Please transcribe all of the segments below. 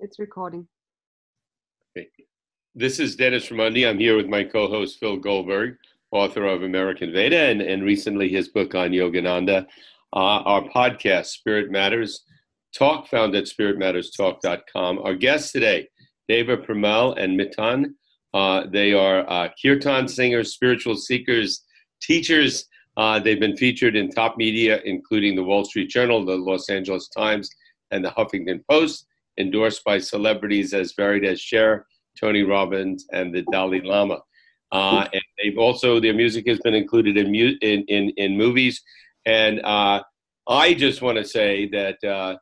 it's recording. This is Dennis Raimondi. I'm here with my co-host Phil Goldberg, author of American Veda, and, and recently his book on Yogananda. Uh, our podcast, Spirit Matters Talk, found at spiritmatterstalk.com. Our guests today, Deva Premal and Miten. Uh, they are uh, kirtan singers, spiritual seekers, teachers. Uh, they've been featured in top media, including the Wall Street Journal, the Los Angeles Times, and the Huffington Post, endorsed by celebrities as varied as Cher, Tony Robbins, and the Dalai Lama. Uh, and they've also their music has been included in mu- in, in, in movies. And uh, I just want to say that uh,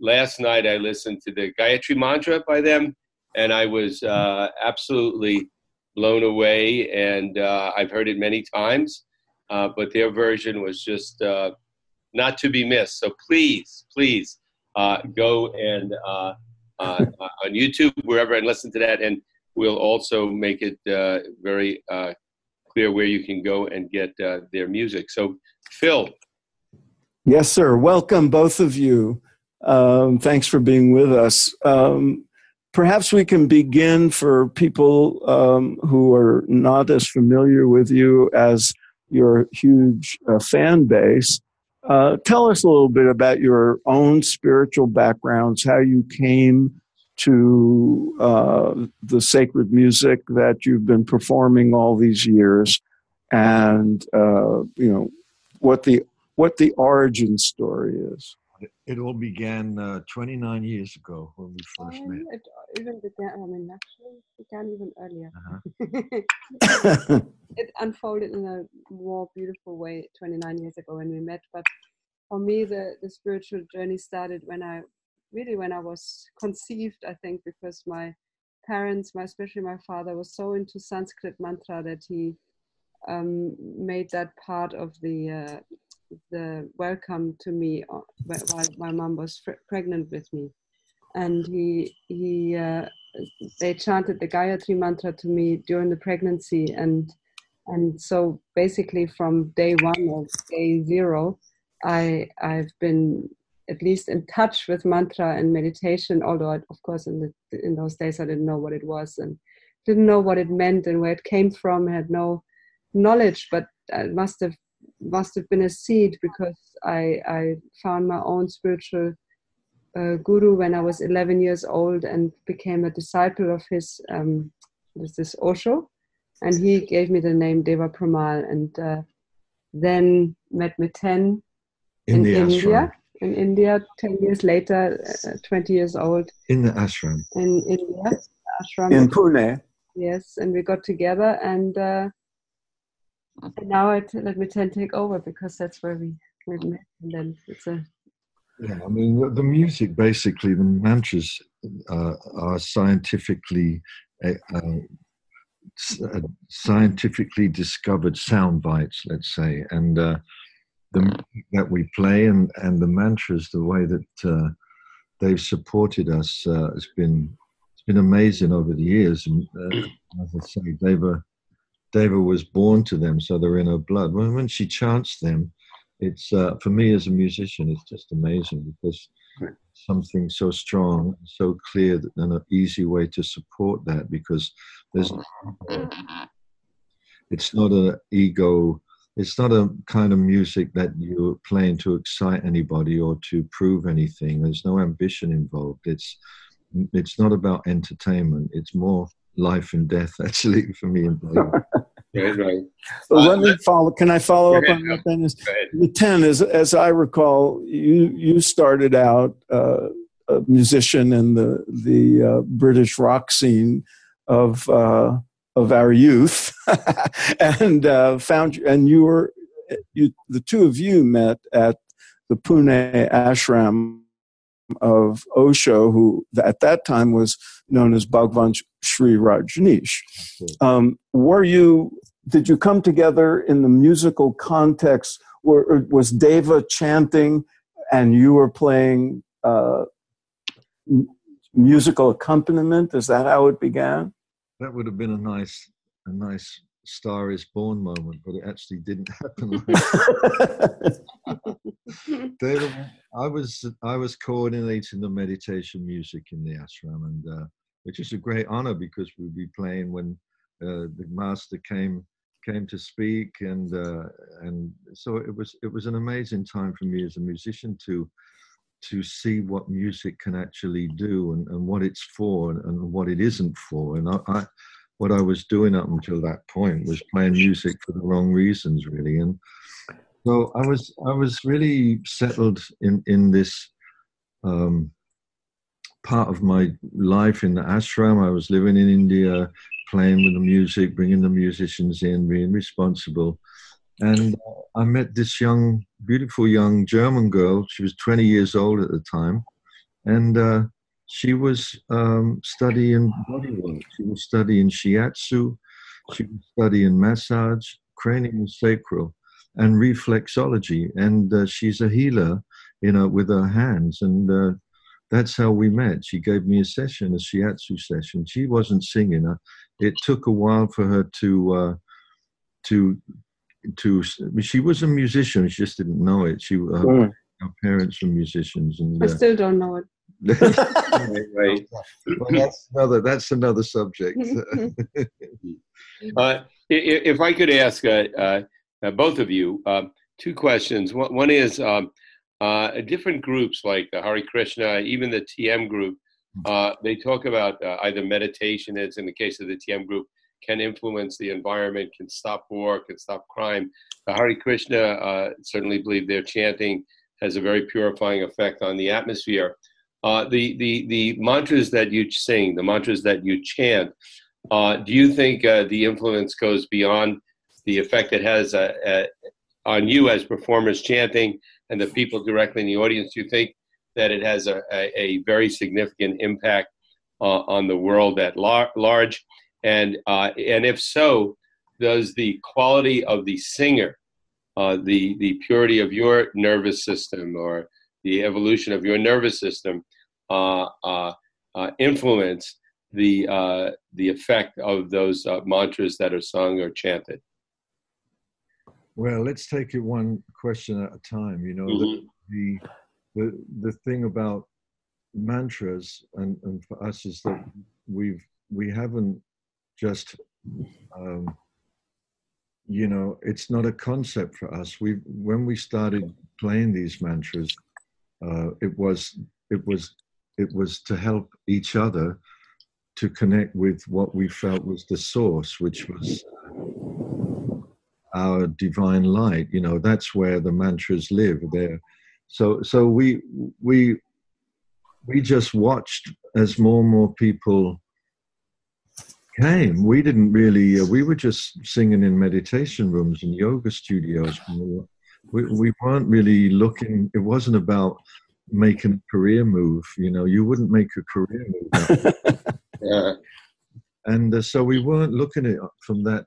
last night I listened to the Gayatri Mantra by them, and I was uh, absolutely blown away. And uh, I've heard it many times, uh, but their version was just not to be missed. So please, please go and on YouTube, wherever, and listen to that. And we'll also make it uh, very uh, clear where you can go and get uh, their music. So, Phil. Yes, sir. Welcome, both of you. Um, thanks for being with us. Um, perhaps we can begin for people um, who are not as familiar with you as your huge uh, fan base. Uh, tell us a little bit about your own spiritual backgrounds, how you came to uh, the sacred music that you've been performing all these years, and uh, you know what the what the origin story is. It all began uh, 29 years ago when we first um, met. It even began. I mean, actually, began even earlier. Uh-huh. it unfolded in a more beautiful way 29 years ago when we met. But for me, the the spiritual journey started when I really when I was conceived, I think, because my parents, my especially my father, was so into Sanskrit mantra that he um, made that part of the uh, the welcome to me uh, while my mom was pregnant with me, and he he uh, they chanted the Gayatri mantra to me during the pregnancy, and and so basically from day one or day zero, I I've been at least in touch with mantra and meditation although I, of course in the in those days i didn't know what it was and didn't know what it meant and where it came from had no knowledge but it must have must have been a seed because i i found my own spiritual uh, guru when i was 11 years old and became a disciple of his um this is osho and he gave me the name deva premal and uh, then met Miten in, in India in India, 10 years later, uh, 20 years old. In the ashram. In India, ashram. In Pune. Yes, and we got together and, uh, and now I t- let Miten take over because that's where we, we met. And then it's a. Yeah, I mean, the, music basically, the mantras uh, are scientifically. Uh, uh, scientifically discovered sound bites, let's say, and uh, the that we play and, and the mantras, the way that uh, they've supported us uh, has been it's been amazing over the years. And uh, as I say, Deva, Deva was born to them, so they're in her blood. When, when she chants them, it's uh, for me as a musician, it's just amazing because something so strong, so clear, and an easy way to support that because there's it's not an ego it's not a kind of music that you're playing to excite anybody or to prove anything. There's no ambition involved. It's it's not about entertainment. It's more life and death, actually, for me and yeah, right. Well, let me follow. Can I follow up on that? Then, the ten, as as I recall, you you started out uh, a musician in the the uh, British rock scene of. Uh, of our youth, and uh, found you, and you were you, the two of you met at the Pune ashram of Osho, who at that time was known as Bhagwan Shree Rajneesh. Um, were you? Did you come together in the musical context? Or was Deva chanting, and you were playing uh, musical accompaniment? Is that how it began? that would have been a nice a nice Star is Born moment, but it actually didn't happen. David, I was I was coordinating the meditation music in the ashram, and uh, which is a great honor because we'd be playing when uh, the master came came to speak, and uh, and so it was it was an amazing time for me as a musician to to see what music can actually do and, and what it's for and, and what it isn't for. And I, I, what I was doing up until that point was playing music for the wrong reasons, really. And so I was I was really settled in in this um, part of my life in the ashram. I was living in India, playing with the music, bringing the musicians in, being responsible. And uh, I met this young, beautiful young German girl. She was 20 years old at the time. And uh, she was um, studying bodywork. She was studying shiatsu. She was studying massage, cranial sacral, and reflexology. And uh, she's a healer, you know, with her hands. And uh, that's how we met. She gave me a session, a shiatsu session. She wasn't singing. Uh, it took a while for her to uh, to to. She was a musician. She just didn't know it. She her, mm. her parents were musicians, and I uh, still don't know it. Right, right. Well, that's another. That's another subject. uh, if I could ask uh, uh, both of you two questions. One, one is. Um, uh, different groups like the Hare Krishna, even the TM group, uh, they talk about uh, either meditation, as in the case of the TM group, can influence the environment, can stop war, can stop crime. The Hare Krishna uh, certainly believe their chanting has a very purifying effect on the atmosphere. Uh, the, the, the mantras that you sing, the mantras that you chant, uh, do you think the influence goes beyond the effect it has on you as performers chanting? and the people directly in the audience, do you think that it has a, a, a very significant impact uh, on the world at lar- large? And, uh, and if so, does the quality of the singer, uh, the, the purity of your nervous system, or the evolution of your nervous system uh, uh, uh, influence the, the effect of those mantras that are sung or chanted? Well, let's take it one question at a time. You know, mm-hmm. the, the the thing about mantras and, and for us is that we've we haven't just um, you know it's not a concept for us we when we started playing these mantras uh, it was it was it was to help each other to connect with what we felt was the source which was our divine light. You know that's where the mantras live there. So so we we we just watched as more and more people came. We didn't really uh, we were just singing in meditation rooms and yoga studios we weren't really looking it wasn't about making a career move you know you wouldn't make a career move yeah. and uh, so we weren't looking at it from that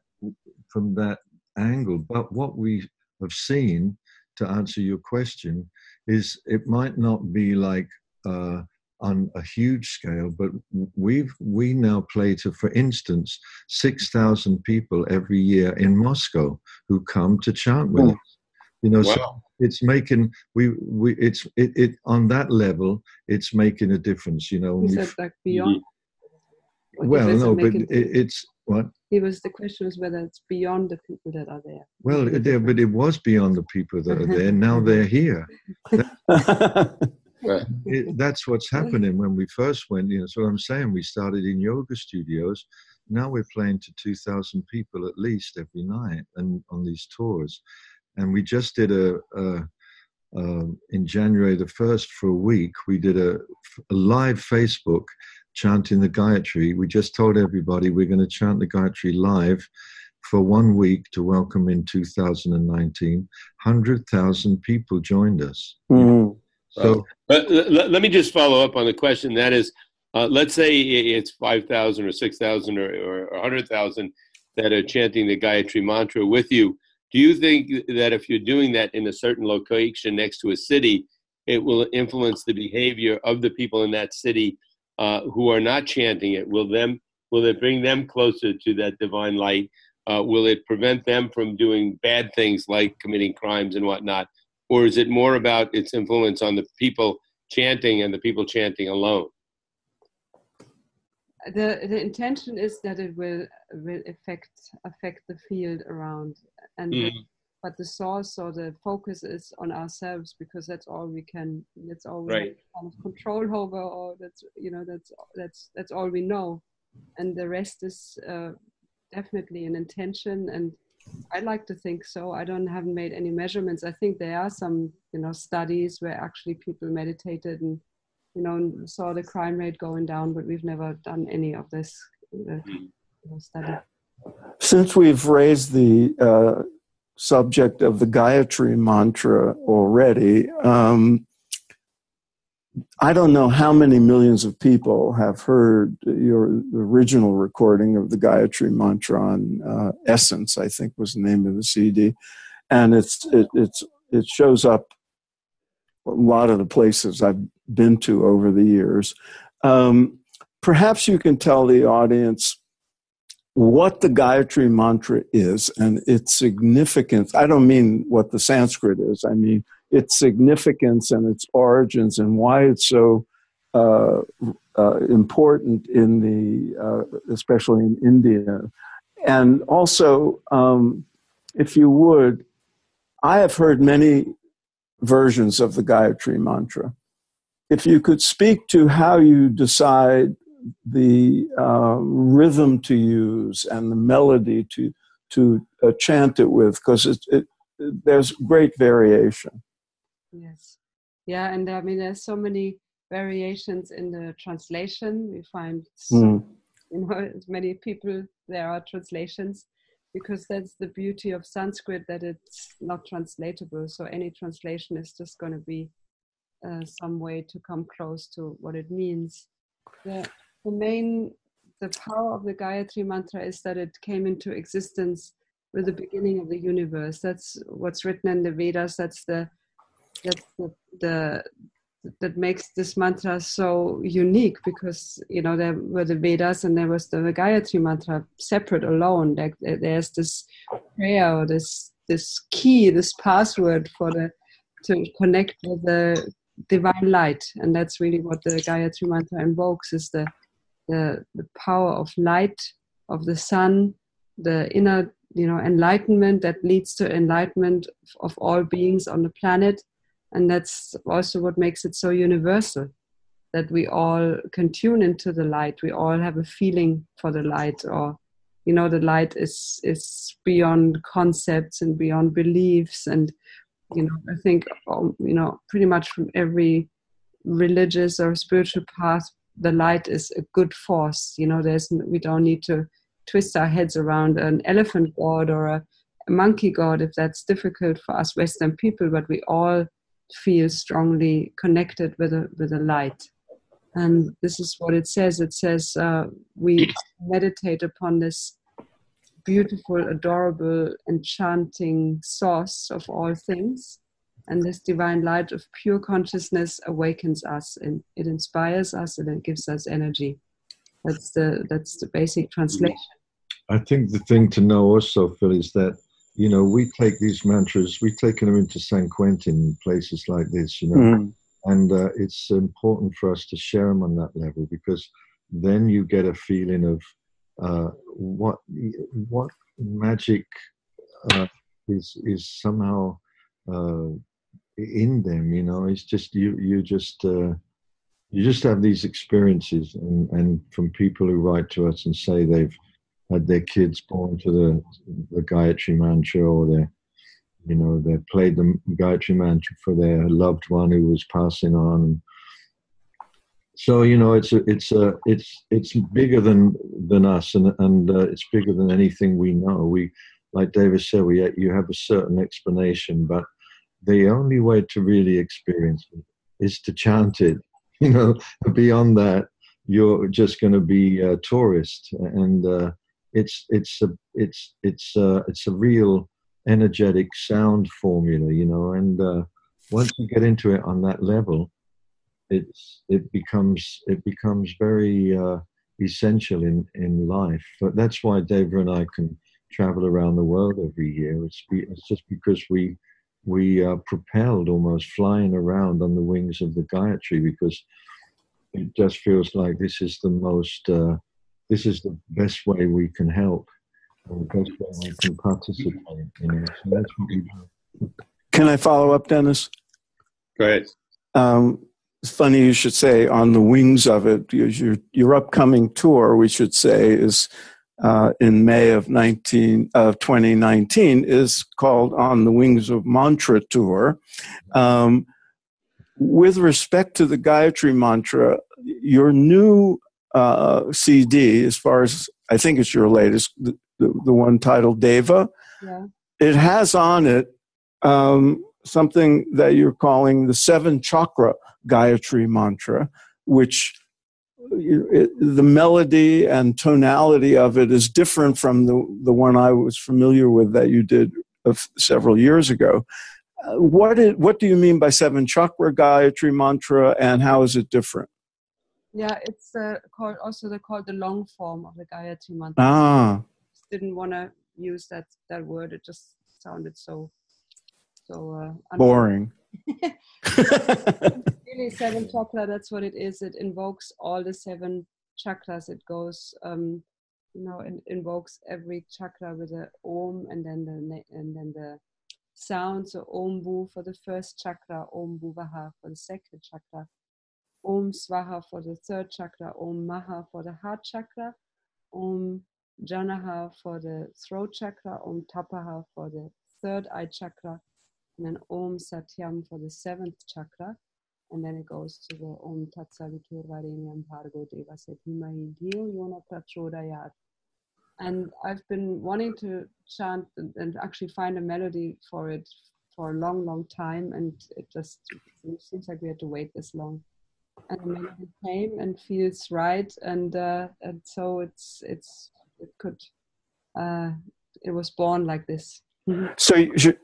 from that angle. But what we have seen, to answer your question, is it might not be like uh, on a huge scale, but we've we now play to, for instance, six thousand people every year in Moscow who come to chant with hmm. us. You know, wow. so it's making we we it's it, it on that level it's making a difference. You know, you said like beyond. Well, no, but it, it's what? It was the question was whether it's beyond the people that are there. Well, there, but it was beyond the people that are there. now they're here. it, that's what's happening when we first went. You know, so I'm saying we started in yoga studios. Now we're playing to 2,000 people at least every night, and on these tours. And we just did a, a um, in January the first for a week. We did a, a live Facebook chanting the Gayatri. We just told everybody we're going to chant the Gayatri live for one week to welcome in 2019. 100,000 people joined us. Mm-hmm. So, but let me just follow up on the question. That is, uh, let's say it's 5,000 or 6,000 or, or 100,000 that are chanting the Gayatri mantra with you. Do you think that if you're doing that in a certain location next to a city, it will influence the behavior of the people in that city uh, who are not chanting it? Will them will it bring them closer to that divine light uh, will it prevent them from doing bad things like committing crimes and whatnot? Or is it more about its influence on the people chanting and the people chanting alone? The, the intention is that it will will affect affect the field around and mm. but the source or the focus is on ourselves because that's all we can that's all we right. kind of control over or that's you know that's that's that's all we know and the rest is uh, definitely an intention and i like to think so i don't haven't made any measurements i think there are some you know studies where actually people meditated and you know saw the crime rate going down but we've never done any of this uh, hmm. study. Since we've raised the uh, subject of the gayatri mantra already um, I don't know how many millions of people have heard your original recording of the Gayatri Mantra on uh, Essence, I think was the name of the CD, and it's it, it's it shows up a lot of the places. I've been to over the years. Um, perhaps you can tell the audience what the Gayatri Mantra is and its significance. I don't mean what the Sanskrit is. I mean its significance and its origins and why it's so uh, uh, important in the, uh, especially in India. And also, um, if you would, I have heard many versions of the Gayatri Mantra. If you could speak to how you decide the uh, rhythm to use and the melody to to uh, chant it with, because it, it, there's great variation. Yes. Yeah, and I mean, there's so many variations in the translation. We find, so, mm. you know, as many people there are translations because that's the beauty of Sanskrit that it's not translatable. So any translation is just going to be uh, some way to come close to what it means. The, the main, the power of the Gayatri Mantra is that it came into existence with the beginning of the universe. That's what's written in the Vedas. That's the that's the, the that makes this mantra so unique because you know there were the Vedas and there was the Gayatri mantra separate alone. Like there's this prayer, or this this key, this password for the to connect with the divine light, and that's really what the Gayatri mantra invokes: is the the, the power of light of the sun, the inner you know enlightenment that leads to enlightenment of all beings on the planet. And that's also what makes it so universal that we all can tune into the light. We all have a feeling for the light or you know the light is is beyond concepts and beyond beliefs. And you know i think um, you know pretty much from every religious or spiritual path the light is a good force you know there's we don't need to twist our heads around an elephant god or a, a monkey god if that's difficult for us western people but we all feel strongly connected with a with a light. And this is what it says. It says uh, we meditate upon this beautiful adorable enchanting source of all things. And this divine light of pure consciousness awakens us and it inspires us and it gives us energy. That's the that's the basic translation. I think the thing to know also phil is that you know, we take these mantras, we've taken them into San Quentin, places like this, you know, mm. and uh, it's important for us to share them on that level because then you get a feeling of uh, what what magic uh, is is somehow uh, in them. You know, it's just you you just uh, you just have these experiences, and, and from people who write to us and say they've had their kids born to the, the Gayatri Mantra or they you know, they played the Gayatri Mantra for their loved one who was passing on. So you know, it's it's it's it's bigger than than us, and and uh, it's bigger than anything we know. We, like David said, we you have a certain explanation, but the only way to really experience it is to chant it. You know, beyond that, you're just going to be a tourist, and uh, it's it's a it's it's it's a real energetic sound formula, you know. And uh, once you get into it on that level, it's it becomes it becomes very uh, essential in in life. But that's why Deva and I can travel around the world every year. It's, it's just because we we are propelled almost flying around on the wings of the Gayatri because it just feels like this is the most uh, this is the best way we can help and the best way we can participate in it. So that's what we do. Can I follow up, Dennis? Go ahead. Um, it's funny you should say on the wings of it. Your your upcoming tour, we should say, is uh, in May of nineteen of twenty nineteen is called "On the Wings of Mantra Tour." Um, with respect to the Gayatri mantra, your new uh, CD, as far as I think it's your latest, the, the, the one titled Deva, yeah. it has on it um, something that you're calling the seven chakra Gayatri mantra, which it, the melody and tonality of it is different from the, the one I was familiar with that you did several years ago. Uh, what, is, what do you mean by seven chakra Gayatri mantra and how is it different? Yeah, it's uh, called also the called the long form of the Gayatri mantra. Ah. Didn't want to use that that word. It just sounded so so uh, boring. really, seven chakra. That's what it is. It invokes all the seven chakras. It goes, um, you know, it invokes every chakra with a om, and then the and then the sound. So om bu for the first chakra, om bhuvaha for the second chakra, om swaha for the third chakra, om maha for the heart chakra, om janaha for the throat chakra, om tapaha for the third eye chakra, and then Om Satyam for the seventh chakra. And then it goes to the Om Tatsavitur Varenyam Bhargo Devasya Dhimahi Dhiyo Yona Prachodayat. And I've been wanting to chant and, and, actually find a melody for it for a long, long time. And it just it seems like we had to wait this long. And melody came and feels right. And, uh, and so it's, it's, it could, uh, it was born like this. So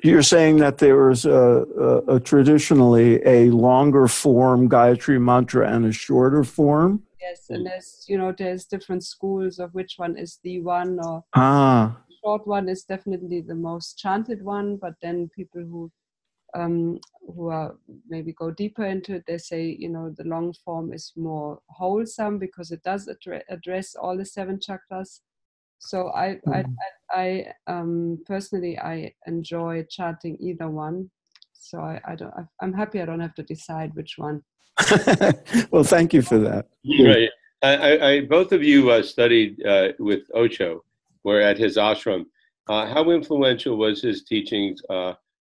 you're saying that there is a, a, a, traditionally a longer form Gayatri mantra and a shorter form. Yes, and there's you know there's different schools of which one is the one or ah. short one is definitely the most chanted one. But then people who um, who are maybe go deeper into it, they say you know the long form is more wholesome because it does address all the seven chakras so I, mm-hmm. I, I, I um, personally, I enjoy chanting either one. So I, I don't, I'm happy I don't have to decide which one. well, thank you for that. Right. I, I, both of you uh, studied uh, with Osho, were at his ashram. Uh, how influential was his teachings uh,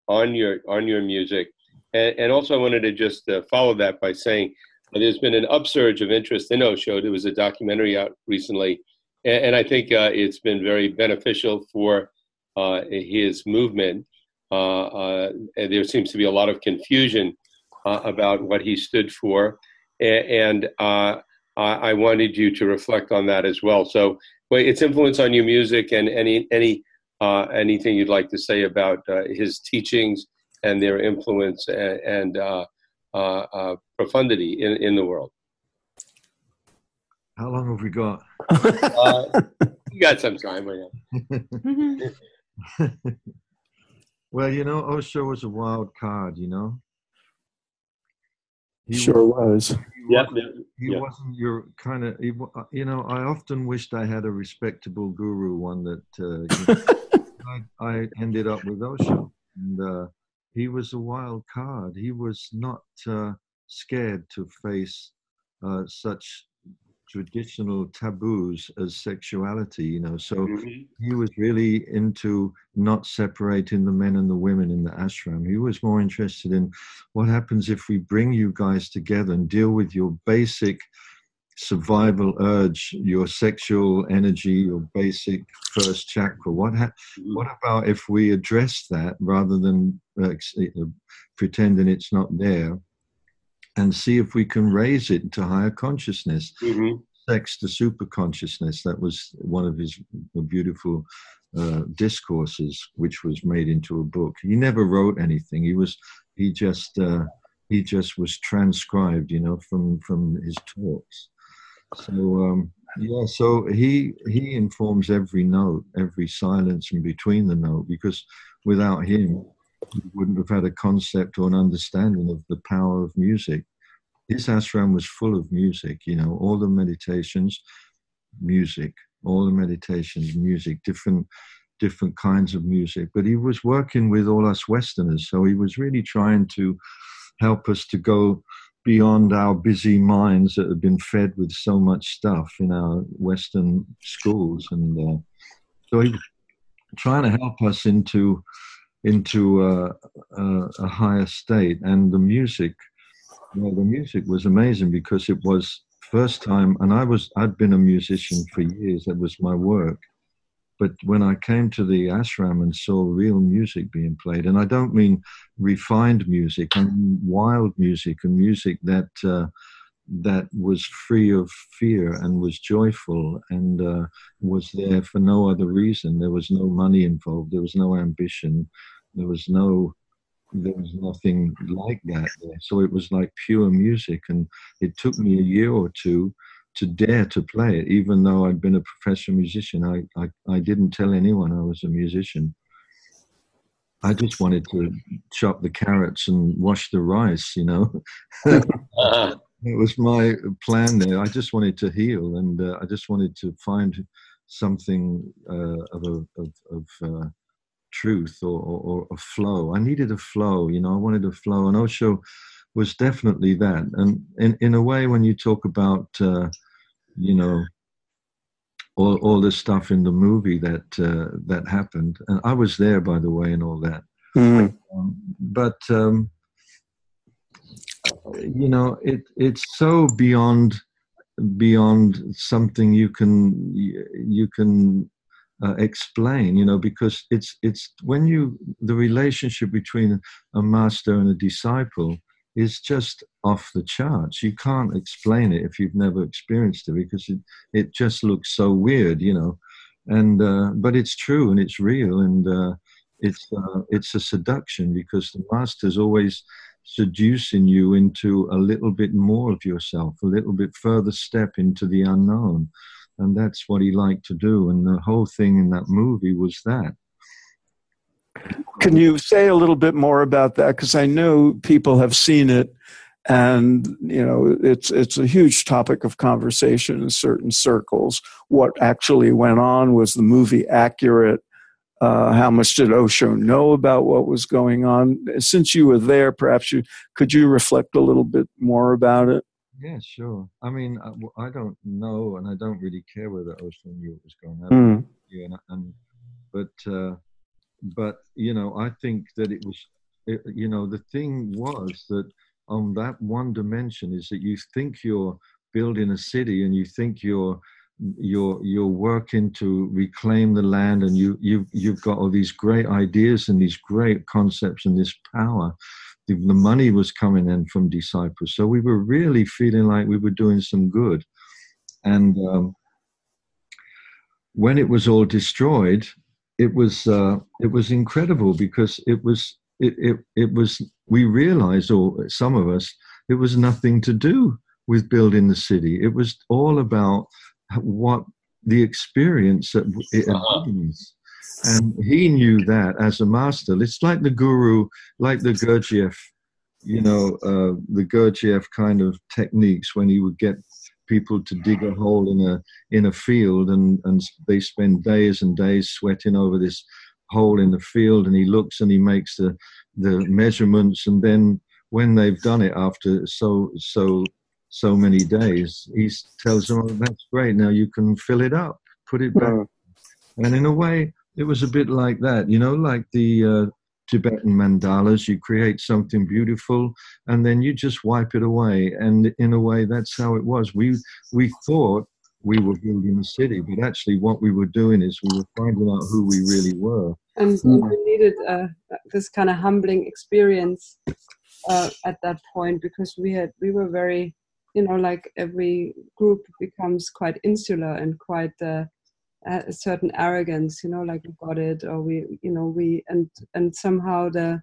on your on your music? And, and also, I wanted to just uh, follow that by saying there's been an upsurge of interest in Osho. There was a documentary out recently and, and I think uh, it's been very beneficial for uh, his movement. Uh, uh, there seems to be a lot of confusion uh, about what he stood for, and, I wanted you to reflect on that as well. So, its influence on your music and any any anything you'd like to say about his teachings and their influence and, and profundity in, in the world. How long have we got? uh, we got some time. well, you know, Osho was a wild card. You know. He sure was. was. Yeah. He wasn't your kind of. Uh, you know, I often wished I had a respectable guru, one that uh, I, I, ended up with Osho, and uh, he was a wild card. He was not uh, scared to face uh, such traditional taboos as sexuality, you know. So mm-hmm. he was really into not separating the men and the women in the ashram. He was more interested in what happens if we bring you guys together and deal with your basic survival urge, your sexual energy, your basic first chakra. What ha- mm-hmm. what about if we address that rather than uh, uh pretending it's not there? And see if we can raise it to higher consciousness. Mm-hmm. Sex to super consciousness. That was one of his beautiful uh, discourses, which was made into a book. He never wrote anything. He was he just uh, he just was transcribed, you know, from from his talks. So um, Yeah, so he he informs every note, every silence in between the note, because without him, wouldn't have had a concept or an understanding of the power of music. His ashram was full of music, you know, all the meditations, music, all the meditations, music, different different kinds of music. But he was working with all us Westerners, so he was really trying to help us to go beyond our busy minds that have been fed with so much stuff in our Western schools, and uh, so he was trying to help us into into a, a, a higher state. And the music, well, the music was amazing because it was first time, and I was I'd been a musician for years. That was my work. But when I came to the ashram and saw real music being played, and I don't mean refined music, I mean wild music and music that uh, that was free of fear and was joyful and uh, was there for no other reason. There was no money involved. There was no ambition. There was no there was nothing like that there. So it was like pure music, and it took me a year or two to dare to play it, even though I'd been a professional musician. I, I, I didn't tell anyone I was a musician. I just wanted to chop the carrots and wash the rice, you know. uh-huh. It was my plan there. I just wanted to heal, and uh, I just wanted to find something uh, of a, of, of uh, truth or, or, a flow. I needed a flow, you know. I wanted a flow, and Osho was definitely that. And in in a way, when you talk about, uh, you know, all all the stuff in the movie that uh, that happened, and I was there, by the way, and all that. Mm. Um, but um, you know, it it's so beyond beyond something you can you can uh, explain you know because it's it's when you the relationship between a master and a disciple is just off the charts. You can't explain it if you've never experienced it because it, it just looks so weird you know. And uh, but it's true and it's real and uh, it's uh, it's a seduction because the master's always seducing you into a little bit more of yourself, a little bit further step into the unknown. And that's what he liked to do. And the whole thing in that movie was that. Can you say a little bit more about that? Because I know people have seen it, and you know it's it's a huge topic of conversation in certain circles. What actually went on was the movie accurate? Uh, how much did Osho know about what was going on? Since you were there, perhaps you could you reflect a little bit more about it? Yeah, sure. I mean, I, I don't know, and I don't really care whether Osho knew what was going on. Mm. Yeah, and, and but uh, but you know, I think that it was, it, you know, the thing was that on that one dimension is that you think you're building a city and you think you're you're you're working to reclaim the land and you you you've got all these great ideas and these great concepts and this power. The, the money was coming in from disciples. So we were really feeling like we were doing some good. And um, when it was all destroyed it was uh, it was incredible because it was it, it it was we realized or some of us it was nothing to do with building the city. It was all about what the experience that it uh-huh. And he knew that as a master. It's like the guru, like the Gurdjieff, you know, uh, the Gurdjieff kind of techniques when he would get people to dig a hole in a in a field and and they spend days and days sweating over this hole in the field and he looks and he makes the the measurements and then when they've done it after so so so many days, he tells them, oh, that's great, now you can fill it up, put it back. Mm. And in a way, it was a bit like that, you know, like the uh, Tibetan mandalas. You create something beautiful and then you just wipe it away. And in a way, that's how it was. We, we thought we were building a city, but actually, what we were doing is we were finding out who we really were. And, mm. we needed uh, this kind of humbling experience uh, at that point because we had we were very you know like every group becomes quite insular and quite uh, a certain arrogance you know like we got it or we you know we and and somehow the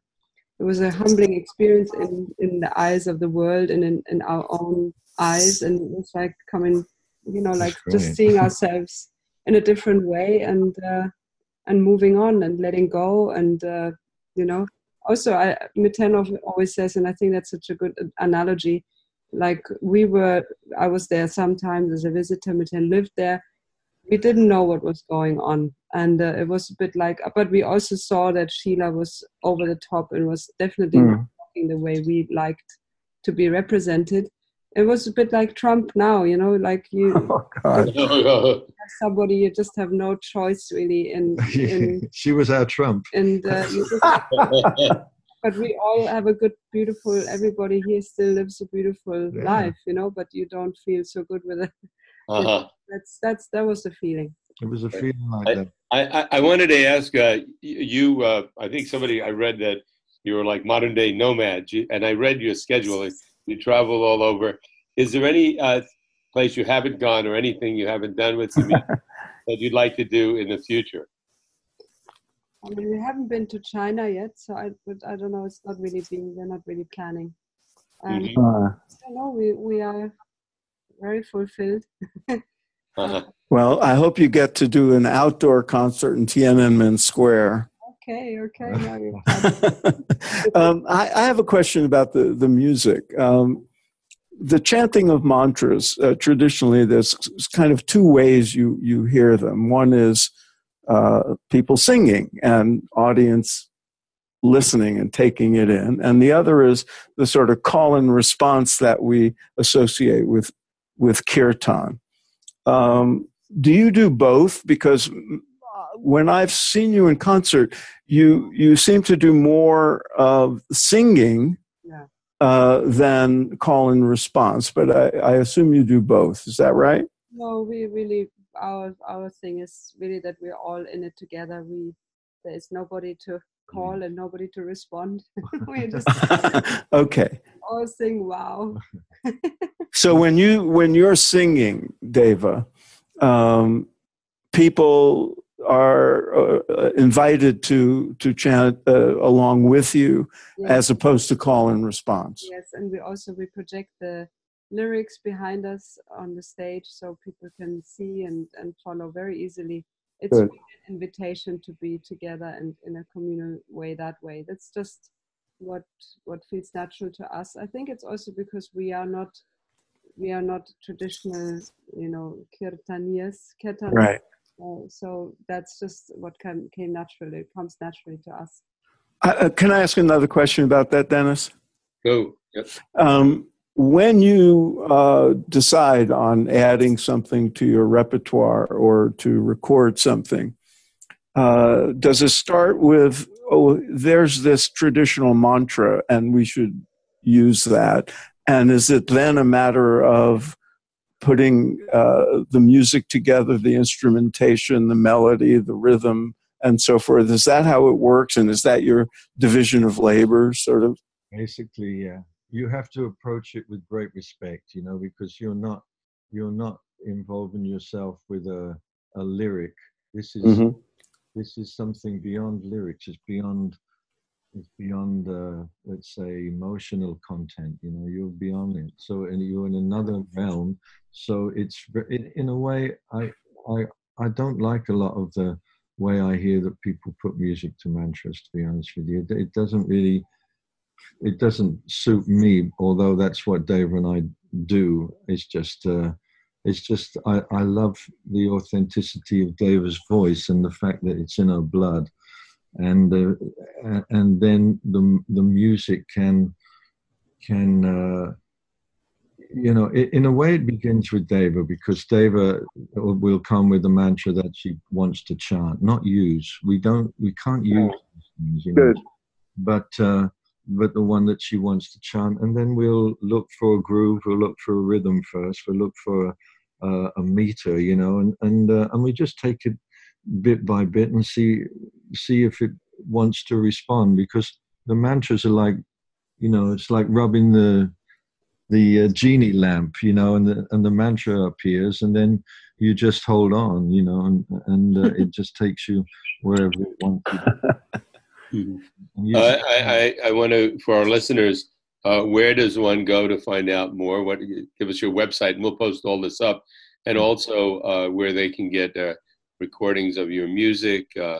it was a humbling experience in in the eyes of the world and in, in our own eyes. And it was like coming you know like just seeing ourselves in a different way and uh, and moving on and letting go. And uh, you know also I Miten always says and I think that's such a good analogy like we were I was there sometimes as a visitor Miten lived there. We didn't know what was going on. And uh, it was a bit like but we also saw that Sheela was over the top and was definitely mm. the way we liked to be represented. It was a bit like trump now you know like you oh, somebody you just have no choice really in, in she was our trump. And uh, but we all have a good beautiful everybody here still lives a beautiful yeah. life you know but you don't feel so good with it uh-huh. that's that's that was the feeling it was a feeling like I, that I, I wanted to ask uh, you. Uh, I think somebody I read that you were like modern day nomads, and I read your schedule. You travel all over. Is there any uh, place you haven't gone or anything you haven't done with me that you'd like to do in the future? I mean, we haven't been to China yet, so I, but I don't know. It's not really being. We're not really planning. Um, mm-hmm. I don't know. We we are very fulfilled. uh-huh. Well, I hope you get to do an outdoor concert in Tiananmen Square. Okay, okay. um, I, I, have a question about the, the music. Um, the chanting of mantras, uh, traditionally, there's kind of two ways you, you hear them. One is uh, people singing and audience listening and taking it in. And the other is the sort of call and response that we associate with, with kirtan. Um, do you do both? Because when I've seen you in concert, you you seem to do more of singing yeah. uh, than call and response. But I, I assume you do both. Is that right? No, we really our our thing is really that we're all in it together. We there is nobody to call mm. and nobody to respond. we just okay. All sing wow. so when you when you're singing, Deva, um, people are uh, invited to to chant uh, along with you yes. as opposed to call and response yes and we also we project the lyrics behind us on the stage so people can see and and follow very easily it's an invitation to be together and in a communal way that way that's just what what feels natural to us i think it's also because we are not we are not traditional, you know, kirtanias, kirtan. Right. Uh, so that's just what came, came naturally. It comes naturally to us. Uh, can I ask another question about that, Dennis? Go. Yep. Um, when you uh, decide on adding something to your repertoire or to record something, uh, does it start with, oh, there's this traditional mantra and we should use that? And is it then a matter of putting uh, the music together, the instrumentation, the melody, the rhythm, and so forth? Is that how it works? And is that your division of labor, sort of? Basically, yeah. You have to approach it with great respect, you know, because you're not you're not involving yourself with a a lyric. This is mm-hmm. this is something beyond lyrics. It's beyond it's beyond uh, let's say emotional content you know you're beyond it so and you're in another realm so it's in, in a way i i i don't like a lot of the way i hear that people put music to mantras to be honest with you it, doesn't really it doesn't suit me although that's what Deva and i do. It's just uh it's just I, I love the authenticity of Deva's voice and the fact that it's in our blood. And uh, and then the the music can can uh, you know in a way it begins with Deva because Deva will come with the mantra that she wants to chant, not use. We don't we can't use things, you know, but uh, but the one that she wants to chant, and then we'll look for a groove, we'll look for a rhythm first, we'll look for a, a meter, you know, and and uh, and we just take it bit by bit and see see if it wants to respond because the mantras are like you know it's like rubbing the the uh, genie lamp you know and the and the mantra appears and then you just hold on you know and and uh, it just takes you wherever it wants you. uh, I, I, I want to for our listeners uh, where does one go to find out more what give us your website and we'll post all this up and also uh, where they can get uh, recordings of your music uh,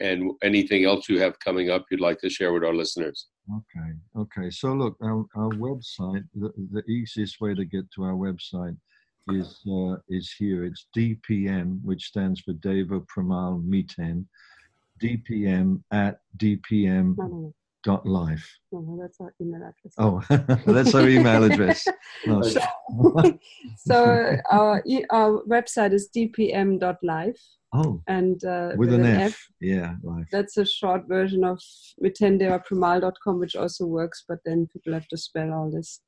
and anything else you have coming up you'd like to share with our listeners. Okay, okay. So look, our, our website, the, the easiest way to get to our website is uh, is here. It's DPM, which stands for Deva Premal Miten, DPM at DPM dot life. No, that's our email address. Oh, that's our email address. So, so our, our website is dpm.life. Oh, and uh, with, with an, an F. F. Yeah, life. That's a short version of mitendevapremal.com, which also works, but then people have to spell all this.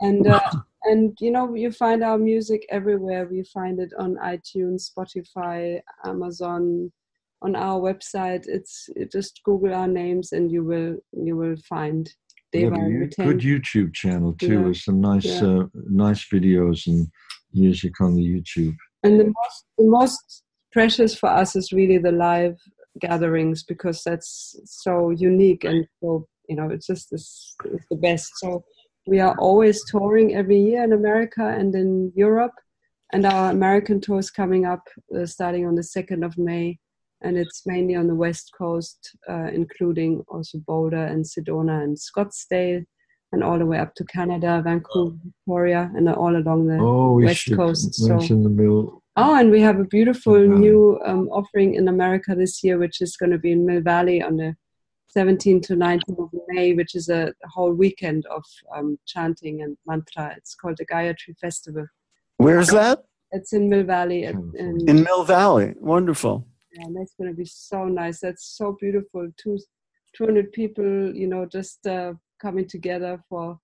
And uh, and you know you find our music everywhere. We find it on iTunes, Spotify, Amazon, on our website. It's just Google our names and you will you will find Deva yeah, good YouTube channel too yeah. with some nice yeah. uh, nice videos and music on the YouTube. And the most the most precious for us is really the live gatherings because that's so unique and so you know it's just it's, it's the best. So we are always touring every year in America and in Europe, and our American tour is coming up uh, starting on the second of May and it's mainly on the west coast, uh, including also Boulder and Sedona and Scottsdale, and all the way up to Canada, Vancouver, Victoria, and all along the oh, west coast. So, the mill. Oh, and we have a beautiful new um, offering in America this year, which is going to be in Mill Valley on the 17th to 19th of May, which is a, a whole weekend of um, chanting and mantra. It's called the Gayatri Festival. Where's that? It's in Mill Valley. At, in, in Mill Valley. Wonderful and that's going to be so nice. That's so beautiful. Two, 200 people, you know, just uh, coming together for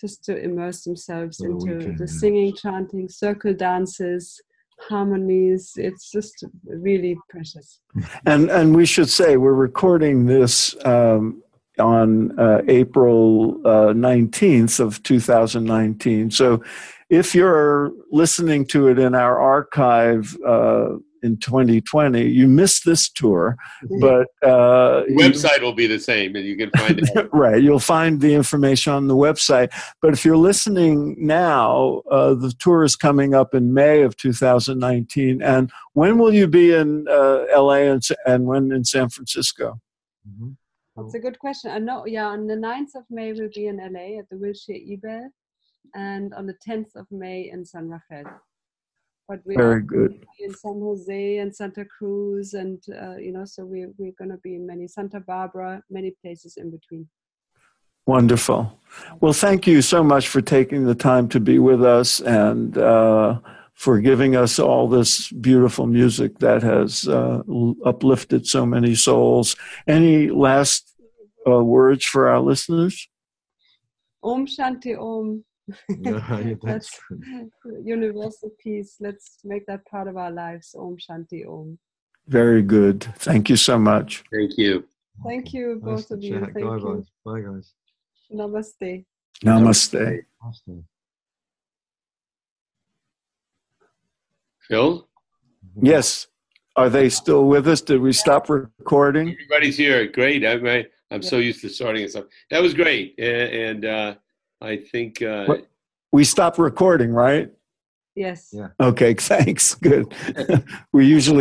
just to immerse themselves for into weekend, the singing, chanting, circle dances, harmonies. It's just really precious. And and we should say we're recording this um, on uh, April uh, nineteenth of two thousand nineteen. So if you're listening to it in our archive uh, in 2020. You missed this tour, mm-hmm. but uh, website you, will be the same, and you can find it. right, you'll find the information on the website. But if you're listening now, uh, the tour is coming up in May of 2019. And when will you be in uh, LA and, and when in San Francisco? Mm-hmm. That's a good question. I know, yeah, on the 9th of May we'll be in LA at the Wilshire Ebell, and on the 10th of May in San Rafael. But we Very good. In San Jose and Santa Cruz, and uh, you know, so we we're going to be in many Santa Barbara, many places in between. Wonderful. Well, thank you so much for taking the time to be with us and uh, for giving us all this beautiful music that has uh, uplifted so many souls. Any last uh, words for our listeners? Om Shanti Om. Yeah, that's universal peace. Let's make that part of our lives. Om Shanti Om. Very good. Thank you so much. Thank you. Thank you, both nice of you. Thank Bye, you. Guys. Bye, guys. Namaste. Namaste. Namaste. Phil? Yes. Are they still with us? Did we stop recording? Everybody's here. Great. I'm, I'm yeah. so used to starting and stuff. That was great. And, and uh, I think uh, we stopped recording, right? Yes. Yeah. Okay. Thanks. Good. we usually